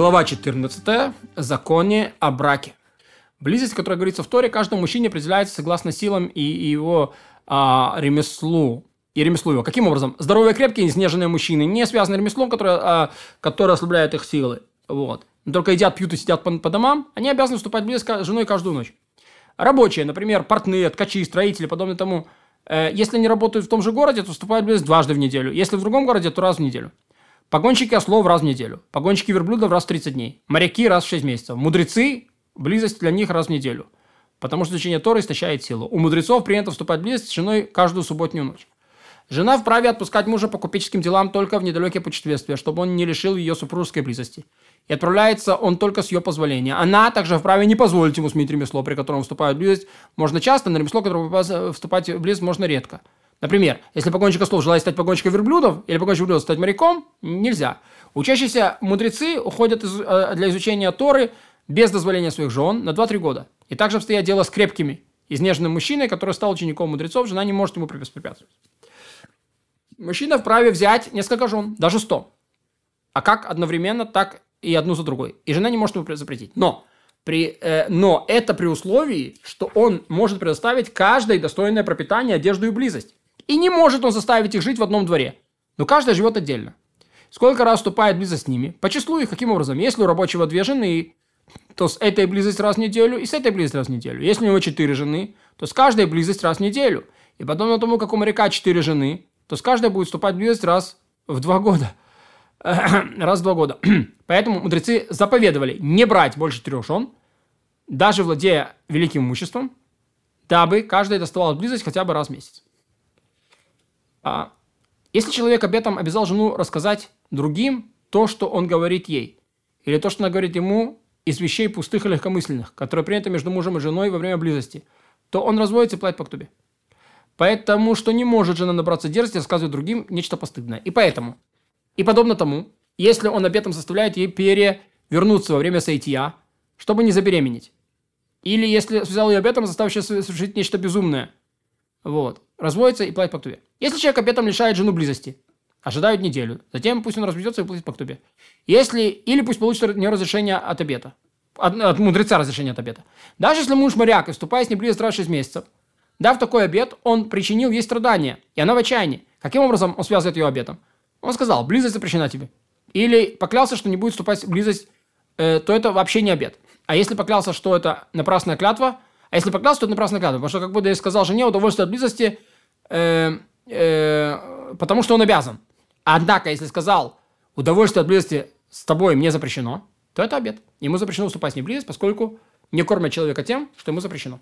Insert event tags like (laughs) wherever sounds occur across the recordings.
Глава 14. Законе о браке. Близость, которая говорится в Торе, каждому мужчине определяется согласно силам и, его а, ремеслу. И ремеслу его. Каким образом? Здоровые, крепкие, изнеженные мужчины, не связаны ремеслом, которое, а, которое ослабляет их силы. Вот. Только едят, пьют и сидят по, по домам, они обязаны вступать близость с женой каждую ночь. Рабочие, например, портные, ткачи, строители, подобное тому, э, если они работают в том же городе, то вступают близость дважды в неделю. Если в другом городе, то раз в неделю. Погонщики ослов раз в неделю. Погонщики верблюдов раз в 30 дней. Моряки раз в 6 месяцев. Мудрецы – близость для них раз в неделю. Потому что изучение Торы истощает силу. У мудрецов принято вступать в близость с женой каждую субботнюю ночь. Жена вправе отпускать мужа по купеческим делам только в недалекие путешествия, чтобы он не лишил ее супружеской близости. И отправляется он только с ее позволения. Она также вправе не позволить ему сменить ремесло, при котором вступает в близость. Можно часто, на ремесло, которое вступать в близость можно редко. Например, если погонщик ослов желает стать погонщиком верблюдов, или погонщик верблюдов стать моряком, нельзя. Учащиеся мудрецы уходят из, э, для изучения Торы без дозволения своих жен на 2-3 года. И также обстоят дело с крепкими, изнеженным мужчиной, который стал учеником мудрецов, жена не может ему препятствовать. Мужчина вправе взять несколько жен, даже 100. А как одновременно, так и одну за другой. И жена не может ему запретить. Но, при, э, но это при условии, что он может предоставить каждой достойное пропитание, одежду и близость. И не может он заставить их жить в одном дворе. Но каждая живет отдельно. Сколько раз вступает близость с ними? По числу их, каким образом? Если у рабочего две жены, то с этой близость раз в неделю и с этой близость раз в неделю. Если у него четыре жены, то с каждой близость раз в неделю. И подобно тому, как у моряка четыре жены, то с каждой будет вступать близость раз в два года. (clears throat) раз в два года. (clears throat) Поэтому мудрецы заповедовали не брать больше трех жен, даже владея великим имуществом, дабы каждая доставалась близость хотя бы раз в месяц. А, если человек об этом обязал жену рассказать другим то, что он говорит ей, или то, что она говорит ему из вещей пустых и легкомысленных, которые приняты между мужем и женой во время близости, то он разводится и платит по ктубе. Поэтому, что не может жена набраться дерзости рассказывать другим нечто постыдное. И поэтому, и подобно тому, если он об этом заставляет ей перевернуться во время сайтия, чтобы не забеременеть. Или если взял ее об этом, заставив совершить нечто безумное. Вот разводится и платит по ктубе. Если человек обетом лишает жену близости, ожидают неделю, затем пусть он разведется и платит по ктубе. Если, или пусть получит не разрешение от обета, от, от мудреца разрешение от обета. Даже если муж моряк и вступая с ней близость раз в 6 месяцев, дав такой обет, он причинил ей страдания, и она в отчаянии. Каким образом он связывает ее обетом? Он сказал, близость запрещена тебе. Или поклялся, что не будет вступать в близость, э, то это вообще не обет. А если поклялся, что это напрасная клятва, а если поклялся, то это напрасная клятва. Потому что как будто я сказал жене, удовольствие от близости – э, э, потому что он обязан. Однако, если сказал, удовольствие от близости с тобой мне запрещено, то это обед. Ему запрещено уступать с ней близость, поскольку не кормят человека тем, что ему запрещено.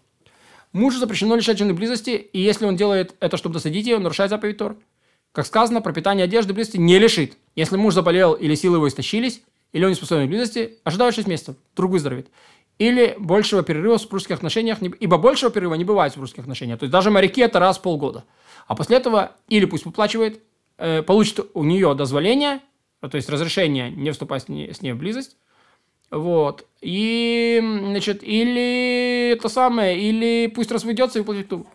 Мужу запрещено лишать жены близости, и если он делает это, чтобы досадить ее, он нарушает заповедь Тор. Как сказано, пропитание одежды близости не лишит. Если муж заболел или силы его истощились, или он не способен к близости, ожидают 6 месяцев, друг выздоровеет. Или большего перерыва в супружеских отношениях, ибо большего перерыва не бывает в супружеских отношениях. То есть даже моряки это раз в полгода. А после этого или пусть выплачивает, э, получит у нее дозволение, то есть разрешение не вступать с ней, с ней в близость, вот. И, значит, или то самое, или пусть разведется и платит ту.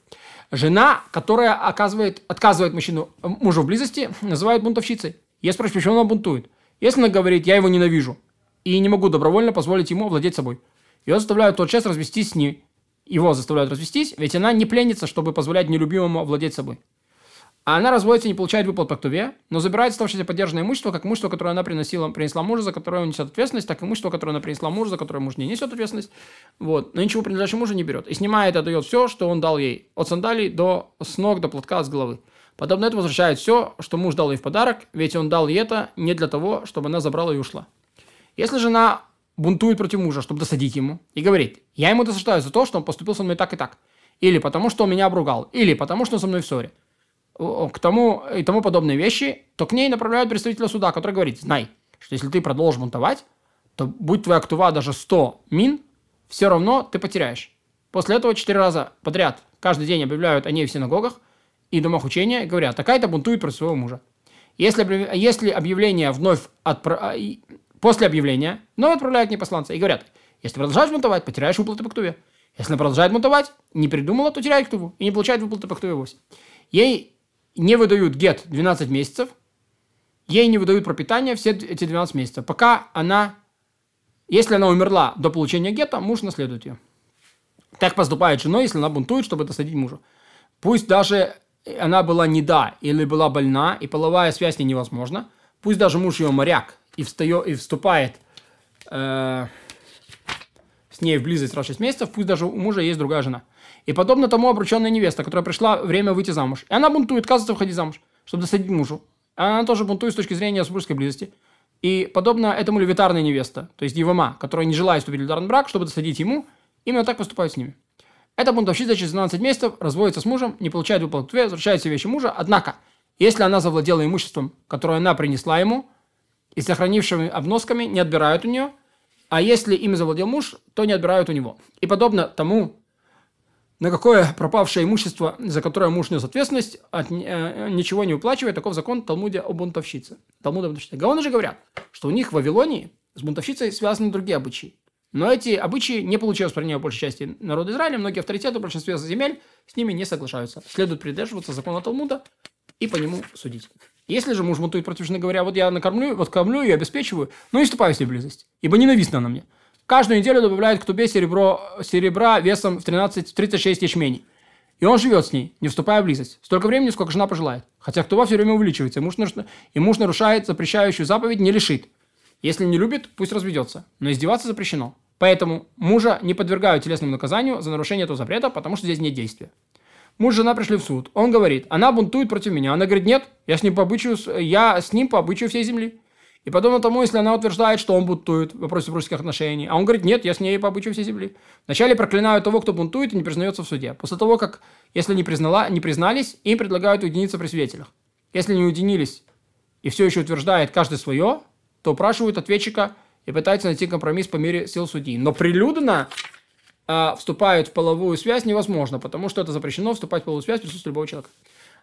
Жена, которая оказывает, отказывает мужчину, мужу в близости, называют бунтовщицей. Я спрашиваю, почему она бунтует? Если она говорит, я его ненавижу, и не могу добровольно позволить ему овладеть собой. Ее заставляют тот час развестись с ней, его заставляют развестись, ведь она не пленится, чтобы позволять нелюбимому овладеть собой. А она разводится и не получает выплат по ктуве, но забирает оставшееся поддержанное имущество, как имущество, которое она приносила, принесла мужу, за которое он несет ответственность, так и имущество, которое она принесла мужу, за которое муж не несет ответственность. Вот. Но ничего принадлежащего мужу не берет. И снимает и отдает все, что он дал ей. От сандалий до с ног, до платка, с головы. Подобно этому возвращает все, что муж дал ей в подарок, ведь он дал ей это не для того, чтобы она забрала и ушла. Если жена бунтует против мужа, чтобы досадить ему, и говорит, я ему досаждаю за то, что он поступил со мной так и так, или потому что он меня обругал, или потому что он со мной в ссоре, к тому и тому подобные вещи, то к ней направляют представителя суда, который говорит, знай, что если ты продолжишь бунтовать, то будь твоя актува даже 100 мин, все равно ты потеряешь. После этого четыре раза подряд каждый день объявляют о ней в синагогах и домах учения, говорят, такая-то бунтует против своего мужа. Если, если объявление вновь отпра... После объявления вновь отправляют к ней посланца и говорят, если продолжаешь бунтовать, потеряешь выплаты по ктуве. Если продолжает бунтовать, не придумала, то теряет ктуву и не получает выплаты по ктуве вовсе. Ей не выдают гет 12 месяцев, ей не выдают пропитание все эти 12 месяцев, пока она Если она умерла до получения гетто, муж наследует ее. Так поступает жена, если она бунтует, чтобы досадить мужу. Пусть даже она была не да или была больна, и половая связь с ней невозможна, пусть даже муж ее моряк и, встает, и вступает э, с ней в близость раз 6 месяцев, пусть даже у мужа есть другая жена. И подобно тому обрученная невеста, которая пришла время выйти замуж. И она бунтует, отказывается выходить замуж, чтобы досадить мужу. Она тоже бунтует с точки зрения супружеской близости. И подобно этому левитарная невеста, то есть Евама, которая не желает вступить в левитарный брак, чтобы досадить ему, именно так поступают с ними. Эта бунтовщица через 12 месяцев разводится с мужем, не получает выплату возвращает все вещи мужа. Однако, если она завладела имуществом, которое она принесла ему, и сохранившими обносками не отбирают у нее, а если ими завладел муж, то не отбирают у него. И подобно тому, на какое пропавшее имущество, за которое муж нес ответственность, от, э, ничего не уплачивает, таков закон Талмуде о бунтовщице. Талмуда бунтовщице. Гаоны же говорят, что у них в Вавилонии с бунтовщицей связаны другие обычаи. Но эти обычаи не получилось воспринимать большей части народа Израиля. Многие авторитеты в большинстве земель с ними не соглашаются. Следует придерживаться закона Талмуда и по нему судить. Если же муж бунтует против жены, говоря, вот я накормлю, вот кормлю и обеспечиваю, но не вступаю с ней близость, ибо ненавистна она мне. Каждую неделю добавляет к тубе серебро, серебра весом в 13, 36 ячменей. И он живет с ней, не вступая в близость. Столько времени, сколько жена пожелает. Хотя кто все время увеличивается, и муж, и муж нарушает запрещающую заповедь, не лишит. Если не любит, пусть разведется. Но издеваться запрещено. Поэтому мужа не подвергают телесному наказанию за нарушение этого запрета, потому что здесь нет действия. Муж и жена пришли в суд. Он говорит, она бунтует против меня. Она говорит, нет, я с ним по обычаю, я с ним по обычаю всей земли. И подобно тому, если она утверждает, что он бунтует в вопросе супружеских отношений, а он говорит, нет, я с ней по обычаю всей земли. Вначале проклинают того, кто бунтует и не признается в суде. После того, как, если не, признала, не признались, им предлагают уединиться при свидетелях. Если не уединились и все еще утверждает каждый свое, то упрашивают ответчика и пытаются найти компромисс по мере сил судьи. Но прилюдно э, вступают в половую связь невозможно, потому что это запрещено вступать в половую связь в присутствии любого человека.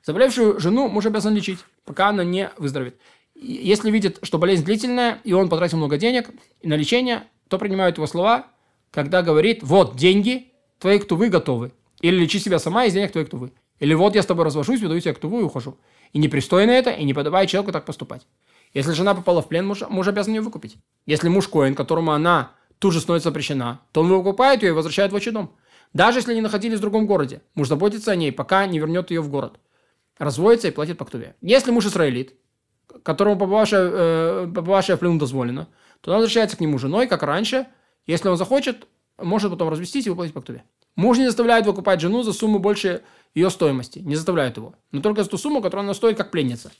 Заболевшую жену муж обязан лечить, пока она не выздоровеет. Если видит, что болезнь длительная, и он потратил много денег на лечение, то принимают его слова, когда говорит, вот деньги, твои ктувы готовы. Или лечи себя сама из денег твоих ктувы. Или вот я с тобой развожусь, выдаю тебе ктуву и ухожу. И непристойно это, и не подобает человеку так поступать. Если жена попала в плен, муж, муж обязан ее выкупить. Если муж коин, которому она тут же становится запрещена, то он выкупает ее и возвращает в отчий дом. Даже если они находились в другом городе, муж заботится о ней, пока не вернет ее в город. Разводится и платит по ктуве. Если муж израилит, которому побывавшая, э, в плену дозволено, то она возвращается к нему женой, как раньше. Если он захочет, может потом развестись и выплатить по ктуве. Муж не заставляет выкупать жену за сумму больше ее стоимости. Не заставляет его. Но только за ту сумму, которую она стоит как пленница.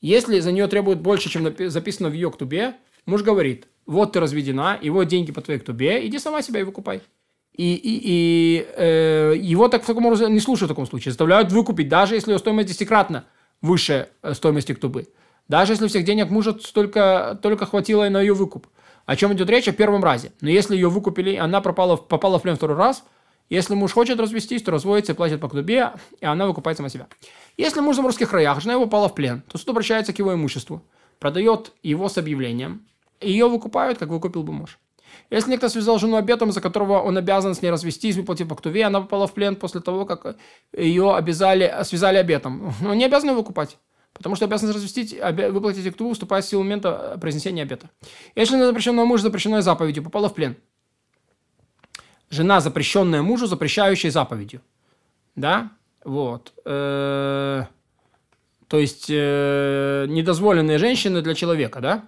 Если за нее требуют больше, чем записано в ее ктубе, муж говорит, вот ты разведена, и вот деньги по твоей ктубе, иди сама себя и выкупай. И, и, и э, его так в таком образе не слушают в таком случае. Заставляют выкупить, даже если ее стоимость десятикратно выше э, стоимости ктубы. Даже если всех денег мужа столько, только хватило на ее выкуп. О чем идет речь? О первом разе. Но если ее выкупили, она пропала, попала в плен второй раз, если муж хочет развестись, то разводится и платит по ктубе, и она выкупает сама себя. Если муж в заморских краях, жена его попала в плен, то суд обращается к его имуществу, продает его с объявлением, и ее выкупают, как выкупил бы муж. Если некто связал жену обетом, за которого он обязан с ней развестись, выплатив по ктуве, она попала в плен после того, как ее обязали, связали обетом. (laughs) Он не обязан ее выкупать. Потому что обязан развестить, выплатить акту, уступая в силу момента произнесения обета. Если на запрещенного мужа запрещенной заповедью попала в плен, жена, запрещенная мужу, запрещающая заповедью, да, вот. Э, то есть э, недозволенные женщины для человека, да?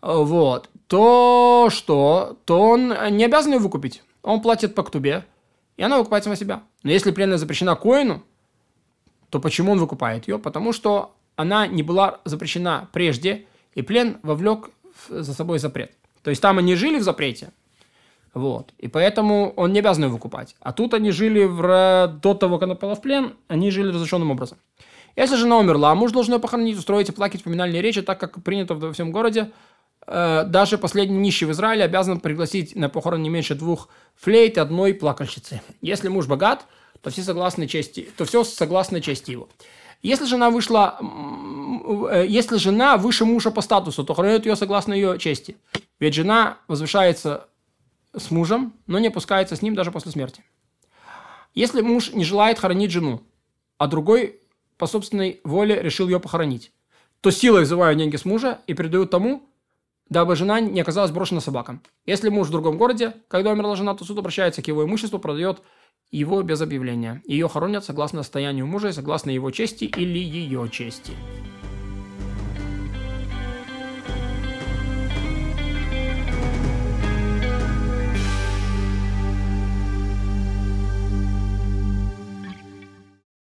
Вот. То что? То он не обязан ее выкупить. Он платит по ктубе, и она выкупает сама себя. Но если пленная запрещена коину, то почему он выкупает ее? Потому что она не была запрещена прежде, и плен вовлек за собой запрет. То есть там они жили в запрете, вот. И поэтому он не обязан ее выкупать. А тут они жили в, до того, как она попала в плен, они жили разрешенным образом. Если жена умерла, муж должен ее похоронить, устроить и плакать поминальные речи, так как принято во всем городе. Э, даже последний нищий в Израиле обязан пригласить на похорон не меньше двух флейт и одной плакальщицы. Если муж богат, то все согласны чести, то все согласно чести его. Если жена вышла, э, если жена выше мужа по статусу, то хоронят ее согласно ее чести. Ведь жена возвышается с мужем, но не опускается с ним даже после смерти. Если муж не желает хоронить жену, а другой по собственной воле решил ее похоронить, то силой взывают деньги с мужа и передают тому, дабы жена не оказалась брошена собакам. Если муж в другом городе, когда умерла жена, то суд обращается к его имуществу, продает его без объявления. Ее хоронят согласно состоянию мужа и согласно его чести или ее чести.